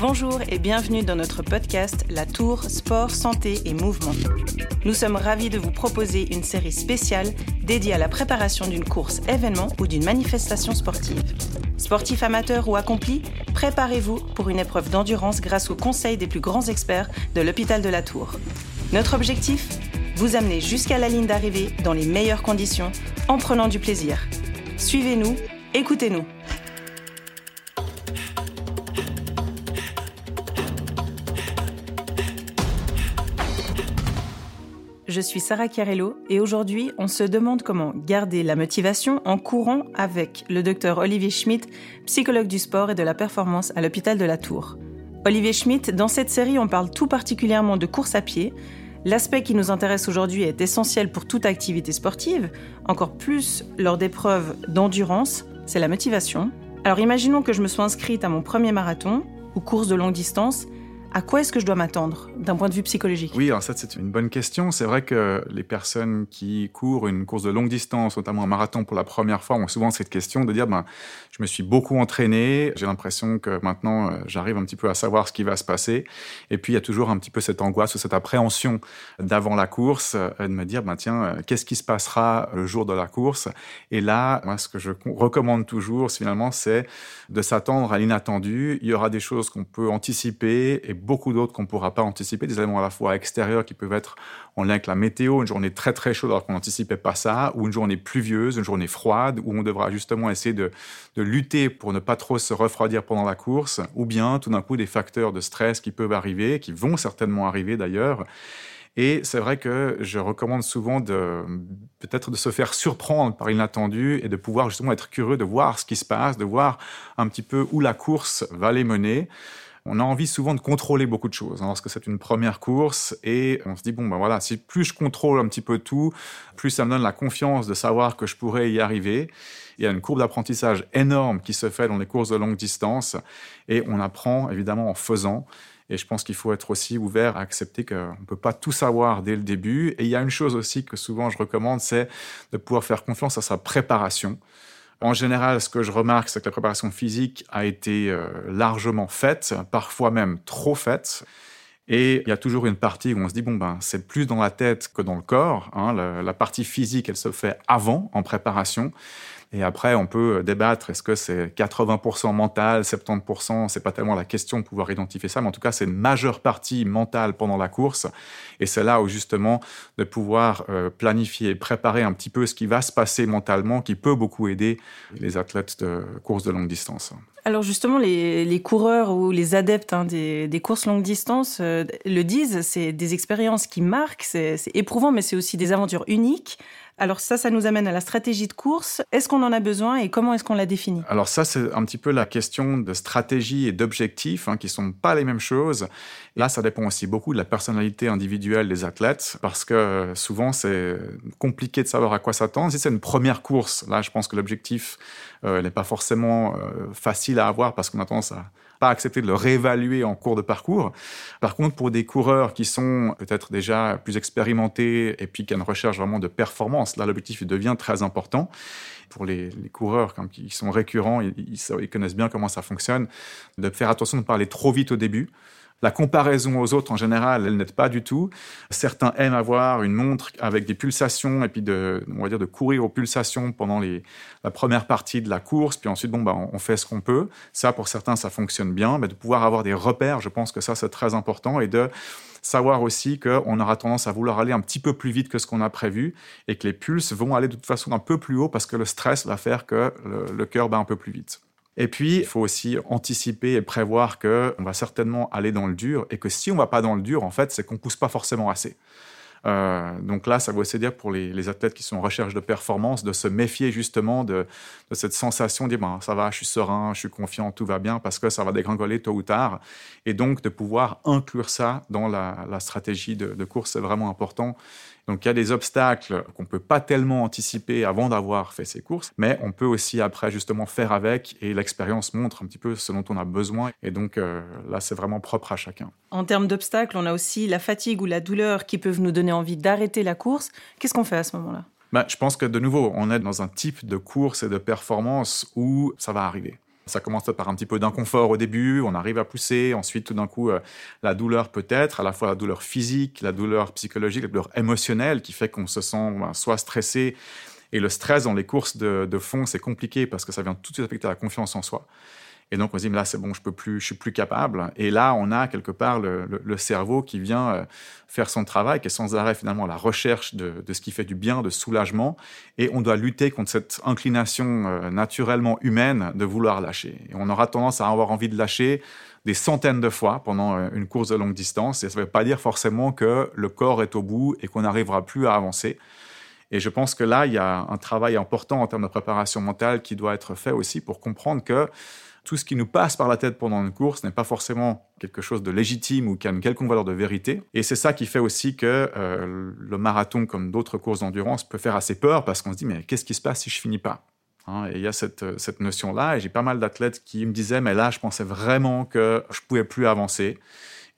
Bonjour et bienvenue dans notre podcast La Tour Sport, Santé et Mouvement. Nous sommes ravis de vous proposer une série spéciale dédiée à la préparation d'une course événement ou d'une manifestation sportive. Sportifs amateurs ou accomplis, préparez-vous pour une épreuve d'endurance grâce aux conseils des plus grands experts de l'hôpital de la Tour. Notre objectif Vous amener jusqu'à la ligne d'arrivée dans les meilleures conditions en prenant du plaisir. Suivez-nous, écoutez-nous. Je suis Sarah Chiarello et aujourd'hui, on se demande comment garder la motivation en courant avec le docteur Olivier Schmitt, psychologue du sport et de la performance à l'hôpital de la Tour. Olivier Schmitt, dans cette série, on parle tout particulièrement de course à pied. L'aspect qui nous intéresse aujourd'hui est essentiel pour toute activité sportive, encore plus lors d'épreuves d'endurance, c'est la motivation. Alors imaginons que je me sois inscrite à mon premier marathon ou course de longue distance à quoi est-ce que je dois m'attendre d'un point de vue psychologique? Oui, alors ça c'est une bonne question. C'est vrai que les personnes qui courent une course de longue distance, notamment un marathon pour la première fois, ont souvent cette question de dire ben, je me suis beaucoup entraîné, j'ai l'impression que maintenant euh, j'arrive un petit peu à savoir ce qui va se passer. Et puis il y a toujours un petit peu cette angoisse ou cette appréhension d'avant la course, euh, de me dire ben, tiens, euh, qu'est-ce qui se passera le jour de la course? Et là, moi, ce que je recommande toujours finalement, c'est de s'attendre à l'inattendu. Il y aura des choses qu'on peut anticiper et beaucoup d'autres qu'on ne pourra pas anticiper, des éléments à la fois extérieurs qui peuvent être en lien avec la météo, une journée très très chaude alors qu'on n'anticipait pas ça, ou une journée pluvieuse, une journée froide, où on devra justement essayer de, de lutter pour ne pas trop se refroidir pendant la course, ou bien tout d'un coup des facteurs de stress qui peuvent arriver, qui vont certainement arriver d'ailleurs. Et c'est vrai que je recommande souvent de peut-être de se faire surprendre par l'inattendu et de pouvoir justement être curieux de voir ce qui se passe, de voir un petit peu où la course va les mener on a envie souvent de contrôler beaucoup de choses hein, lorsque c'est une première course et on se dit bon ben voilà si plus je contrôle un petit peu tout plus ça me donne la confiance de savoir que je pourrais y arriver il y a une courbe d'apprentissage énorme qui se fait dans les courses de longue distance et on apprend évidemment en faisant et je pense qu'il faut être aussi ouvert à accepter qu'on ne peut pas tout savoir dès le début. Et il y a une chose aussi que souvent je recommande, c'est de pouvoir faire confiance à sa préparation. En général, ce que je remarque, c'est que la préparation physique a été euh, largement faite, parfois même trop faite. Et il y a toujours une partie où on se dit, bon, ben, c'est plus dans la tête que dans le corps. Hein. La, la, partie physique, elle se fait avant, en préparation. Et après, on peut débattre, est-ce que c'est 80% mental, 70%, c'est pas tellement la question de pouvoir identifier ça, mais en tout cas, c'est une majeure partie mentale pendant la course. Et c'est là où justement de pouvoir euh, planifier, préparer un petit peu ce qui va se passer mentalement, qui peut beaucoup aider les athlètes de course de longue distance. Alors justement, les, coureurs ou les adeptes hein, des, courses longue distance euh, le disent, c'est des expériences qui marquent, c'est éprouvant, mais c'est aussi des aventures uniques. Alors ça, ça nous amène à la stratégie de course. Est-ce qu'on en a besoin et comment est-ce qu'on la définit? Alors ça, c'est un petit peu la question de stratégie et d'objectifs hein, qui sont pas les mêmes choses. Là, ça dépend aussi beaucoup de la personnalité individuelle des athlètes parce que euh, souvent, c'est compliqué de savoir à quoi s'attendre. Si c'est une première course, là, je pense que l'objectif euh, n'est pas forcément euh, facile à avoir parce qu'on a tendance à pas accepter de le réévaluer en cours de parcours. Par contre, pour des coureurs qui sont peut-être déjà plus expérimentés et puis qui ont une recherche vraiment de performance, là, l'objectif devient très important. Pour les, coureurs qui sont récurrents, ils, connaissent bien comment ça fonctionne, de faire attention de parler trop vite au début la comparaison aux autres, en général, elle n'aide pas du tout. Certains aiment avoir une montre avec des pulsations et puis de, on va dire, de courir aux pulsations pendant les, la première partie de la course. Puis ensuite, bon, bah, on fait ce qu'on peut. Ça, pour certains, ça fonctionne bien. Mais de pouvoir avoir des repères, je pense que ça, c'est très important. Et de savoir aussi qu'on aura tendance à vouloir aller un petit peu plus vite que ce qu'on a prévu et que les pulses vont aller de toute façon un peu plus haut parce que le stress va faire que le, le cœur bat un peu plus vite. Et puis, il faut aussi anticiper et prévoir qu'on va certainement aller dans le dur et que si on ne va pas dans le dur, en fait, c'est qu'on ne pousse pas forcément assez. Euh, donc là, ça veut aussi dire pour les, athlètes qui sont en recherche de performance, de se méfier justement de, cette sensation de dire ça va, je suis serein, je suis confiant, tout va bien, parce que ça va dégringoler tôt ou tard. Et donc de pouvoir inclure ça dans la, stratégie de, course, c'est vraiment important. Donc il y a des obstacles qu'on ne peut pas tellement anticiper avant d'avoir fait ces courses, mais on peut aussi après justement faire avec et l'expérience montre un petit peu ce dont on a besoin. Et donc euh, là, c'est vraiment propre à chacun. En termes d'obstacles, on a aussi la fatigue ou la douleur qui peuvent nous donner envie d'arrêter la course. Qu'est-ce qu'on fait à ce moment-là? Bah, je pense que de nouveau, on est dans un type de course et de performance où ça va arriver. Ça commence par un petit peu d'inconfort au début, on arrive à pousser, ensuite tout d'un coup euh, la douleur peut-être, à la fois la douleur physique, la douleur psychologique, la douleur émotionnelle qui fait qu'on se sent ben, soit stressé, et le stress dans les courses de, de fond c'est compliqué parce que ça vient tout de suite affecter la confiance en soi. Et donc on se dit, mais là c'est bon, je peux plus, je suis plus capable. Et là on a quelque part le, cerveau qui vient euh, faire son travail, qui est sans arrêt finalement la recherche de, de, ce qui fait du bien, de soulagement. Et on doit lutter contre cette inclination euh, naturellement humaine de vouloir lâcher. Et on aura tendance à avoir envie de lâcher des centaines de fois pendant euh, une course de longue distance. Et ça ne veut pas dire forcément que le corps est au bout et qu'on n'arrivera plus à avancer. Et je pense que là, il y a un travail important en termes de préparation mentale qui doit être fait aussi pour comprendre que tout ce qui nous passe par la tête pendant une course n'est pas forcément quelque chose de légitime ou qui a une quelconque valeur de vérité. Et c'est ça qui fait aussi que euh, le marathon, comme d'autres courses d'endurance, peut faire assez peur parce qu'on se dit mais qu'est-ce qui se passe si je finis pas hein? Et il y a cette, euh, cette notion-là, et j'ai pas mal d'athlètes qui me disaient, mais là, je pensais vraiment que je pouvais plus avancer.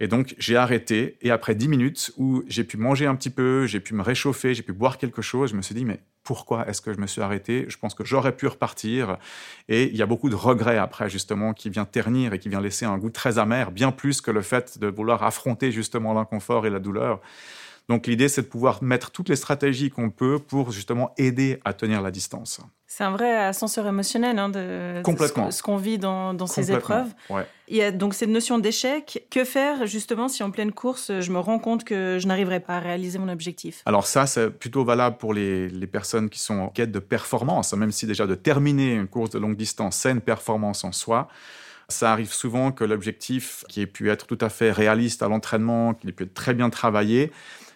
Et donc, j'ai arrêté. Et après 10 minutes où j'ai pu manger un petit peu, j'ai pu me réchauffer, j'ai pu boire quelque chose, je me suis dit, mais pourquoi est-ce que je me suis arrêté Je pense que j'aurais pu repartir. Et il y a beaucoup de regrets après, justement, qui vient ternir et qui vient laisser un goût très amer, bien plus que le fait de vouloir affronter justement l'inconfort et la douleur. Donc l'idée, c'est de pouvoir mettre toutes les stratégies qu'on peut pour justement aider à tenir la distance. C'est un vrai ascenseur émotionnel hein, de, Complètement. ce, qu'on vit dans, ces épreuves. Il y a donc cette notion d'échec. Que faire justement si en pleine course, je me rends compte que je n'arriverai pas à réaliser mon objectif? Alors ça, c'est plutôt valable pour les, les, personnes qui sont en quête de performance, même si déjà de terminer une course de longue distance, c'est une performance en soi. Ça arrive souvent que l'objectif, qui ait pu être tout à fait réaliste à l'entraînement, qui ait pu être très bien travaillé,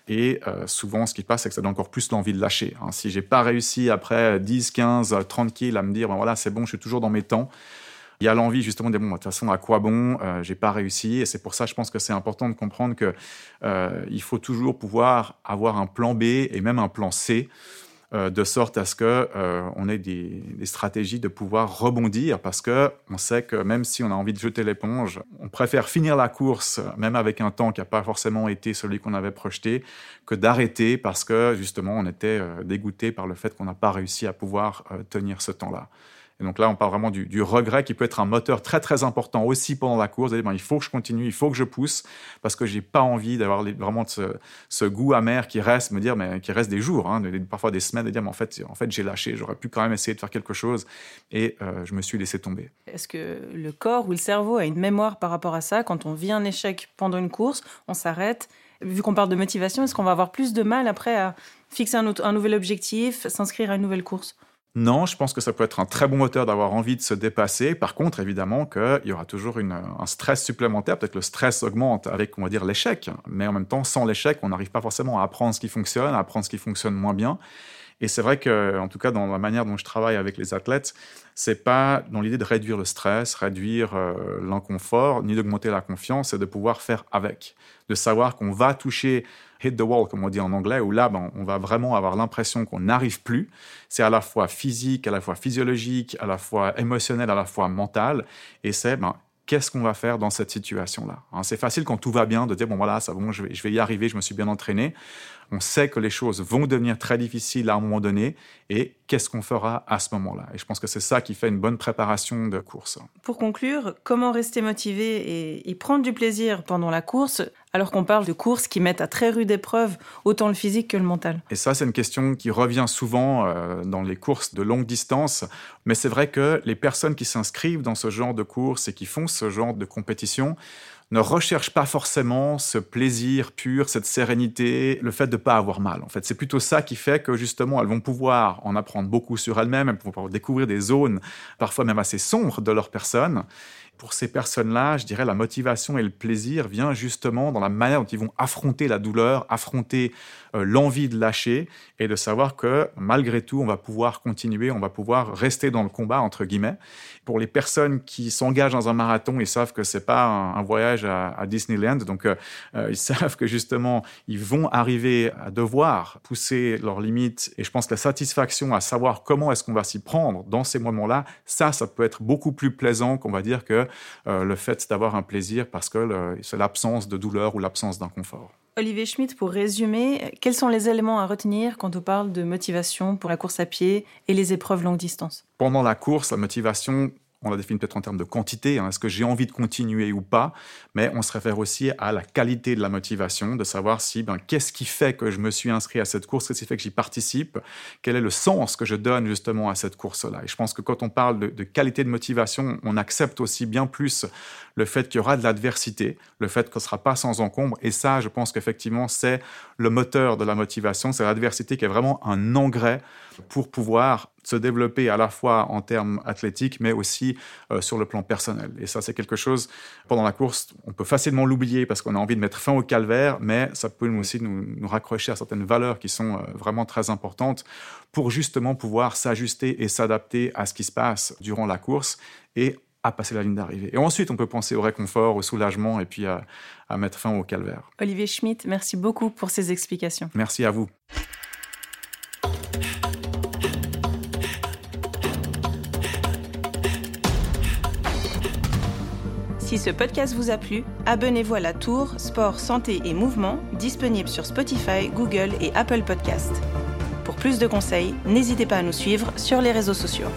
et euh, souvent, ce qui passe, c'est que ça donne encore plus l'envie de lâcher. Hein. Si j'ai pas réussi après 10, 15, 30 kills à me dire, ben voilà, c'est bon, je suis toujours dans mes temps, il y a l'envie justement de dire, bon, de toute façon, à quoi bon euh, J'ai pas réussi. Et c'est pour ça, je pense que c'est important de comprendre que euh, il faut toujours pouvoir avoir un plan B et même un plan C euh, de sorte à ce que euh, on ait des, stratégies de pouvoir rebondir parce que on sait que même si on a envie de jeter l'éponge, on préfère finir la course même avec un temps qui n'a pas forcément été celui qu'on avait projeté que d'arrêter parce que justement on était euh, dégoûté par le fait qu'on n'a pas réussi à pouvoir tenir ce temps-là. Et donc là, on parle vraiment du, regret qui peut être un moteur très très important aussi pendant la course. Ben, il faut que je continue, il faut que je pousse parce que j'ai pas envie d'avoir vraiment ce, goût amer qui reste, me dire, mais qui reste des jours, hein, parfois des semaines, de dire, mais en fait, en fait, j'ai lâché. J'aurais pu quand même essayer de faire quelque chose et euh, je me suis laissé tomber. Est-ce que le corps ou le cerveau a une mémoire par rapport à ça? Quand on vit un échec pendant une course, on s'arrête. Vu qu'on parle de motivation, est-ce qu'on va avoir plus de mal après à fixer un, un nouvel objectif, s'inscrire à une nouvelle course? Non, je pense que ça peut être un très bon moteur d'avoir envie de se dépasser. Par contre, évidemment, qu'il y aura toujours un stress supplémentaire. Peut-être que le stress augmente avec, on va dire, l'échec. Mais en même temps, sans l'échec, on n'arrive pas forcément à apprendre ce qui fonctionne, à apprendre ce qui fonctionne moins bien. Et c'est vrai que, en tout cas, dans la manière dont je travaille avec les athlètes, c'est pas dans l'idée de réduire le stress, réduire euh, l'inconfort, ni d'augmenter la confiance, c'est de pouvoir faire avec, de savoir qu'on va toucher hit the wall, comme on dit en anglais, où là, ben, on va vraiment avoir l'impression qu'on n'arrive plus. C'est à la fois physique, à la fois physiologique, à la fois émotionnel, à la fois mental. Et c'est ben, qu'est-ce qu'on va faire dans cette situation-là hein, C'est facile quand tout va bien de dire bon voilà, ça bon, je vais, je vais y arriver, je me suis bien entraîné. On sait que les choses vont devenir très difficiles à un moment donné et qu'est-ce qu'on fera à ce moment-là? Et je pense que c'est ça qui fait une bonne préparation de course. Pour conclure, comment rester motivé et, et prendre du plaisir pendant la course? Alors qu'on parle de courses qui mettent à très rude épreuve autant le physique que le mental Et ça, c'est une question qui revient souvent euh, dans les courses de longue distance. Mais c'est vrai que les personnes qui s'inscrivent dans ce genre de courses et qui font ce genre de compétition ne recherchent pas forcément ce plaisir pur, cette sérénité, le fait de ne pas avoir mal. En fait, c'est plutôt ça qui fait que justement, elles vont pouvoir en apprendre beaucoup sur elles-mêmes, elles vont pouvoir découvrir des zones parfois même assez sombres de leur personne pour ces personnes-là, je dirais la motivation et le plaisir vient justement dans la manière dont ils vont affronter la douleur, affronter euh, l'envie de lâcher et de savoir que malgré tout, on va pouvoir continuer, on va pouvoir rester dans le combat entre guillemets. Pour les personnes qui s'engagent dans un marathon, ils savent que c'est pas un, voyage à, Disneyland, donc euh, euh, ils savent que justement ils vont arriver à devoir pousser leurs limites. Et je pense que la satisfaction à savoir comment est-ce qu'on va s'y prendre dans ces moments-là, ça, ça peut être beaucoup plus plaisant qu'on va dire que le fait d'avoir un plaisir parce que c'est l'absence de douleur ou l'absence d'inconfort. Olivier Schmitt, pour résumer, quels sont les éléments à retenir quand on parle de motivation pour la course à pied et les épreuves longue distance? Pendant la course, la motivation, on la définit peut-être en termes de quantité, hein, est-ce que j'ai envie de continuer ou pas, mais on se réfère aussi à la qualité de la motivation, de savoir si, ben, qu'est-ce qui fait que je me suis inscrit à cette course, qu'est-ce qui fait que j'y participe, quel est le sens que je donne justement à cette course-là. Et je pense que quand on parle de, de qualité de motivation, on accepte aussi bien plus le fait qu'il y aura de l'adversité, le fait qu'on ne sera pas sans encombre. Et ça, je pense qu'effectivement, c'est le moteur de la motivation. C'est l'adversité qui est vraiment un engrais pour pouvoir se développer à la fois en termes athlétiques, mais aussi euh, sur le plan personnel. Et ça, c'est quelque chose, pendant la course, on peut facilement l'oublier parce qu'on a envie de mettre fin au calvaire, mais ça peut aussi nous, nous raccrocher à certaines valeurs qui sont euh, vraiment très importantes pour justement pouvoir s'ajuster et s'adapter à ce qui se passe durant la course et à passer la ligne d'arrivée. Et ensuite, on peut penser au réconfort, au soulagement et puis à, à mettre fin au calvaire. Olivier Schmitt, merci beaucoup pour ces explications. Merci à vous. Si ce podcast vous a plu, abonnez-vous à la Tour Sport, Santé et Mouvement, disponible sur Spotify, Google et Apple Podcasts. Pour plus de conseils, n'hésitez pas à nous suivre sur les réseaux sociaux.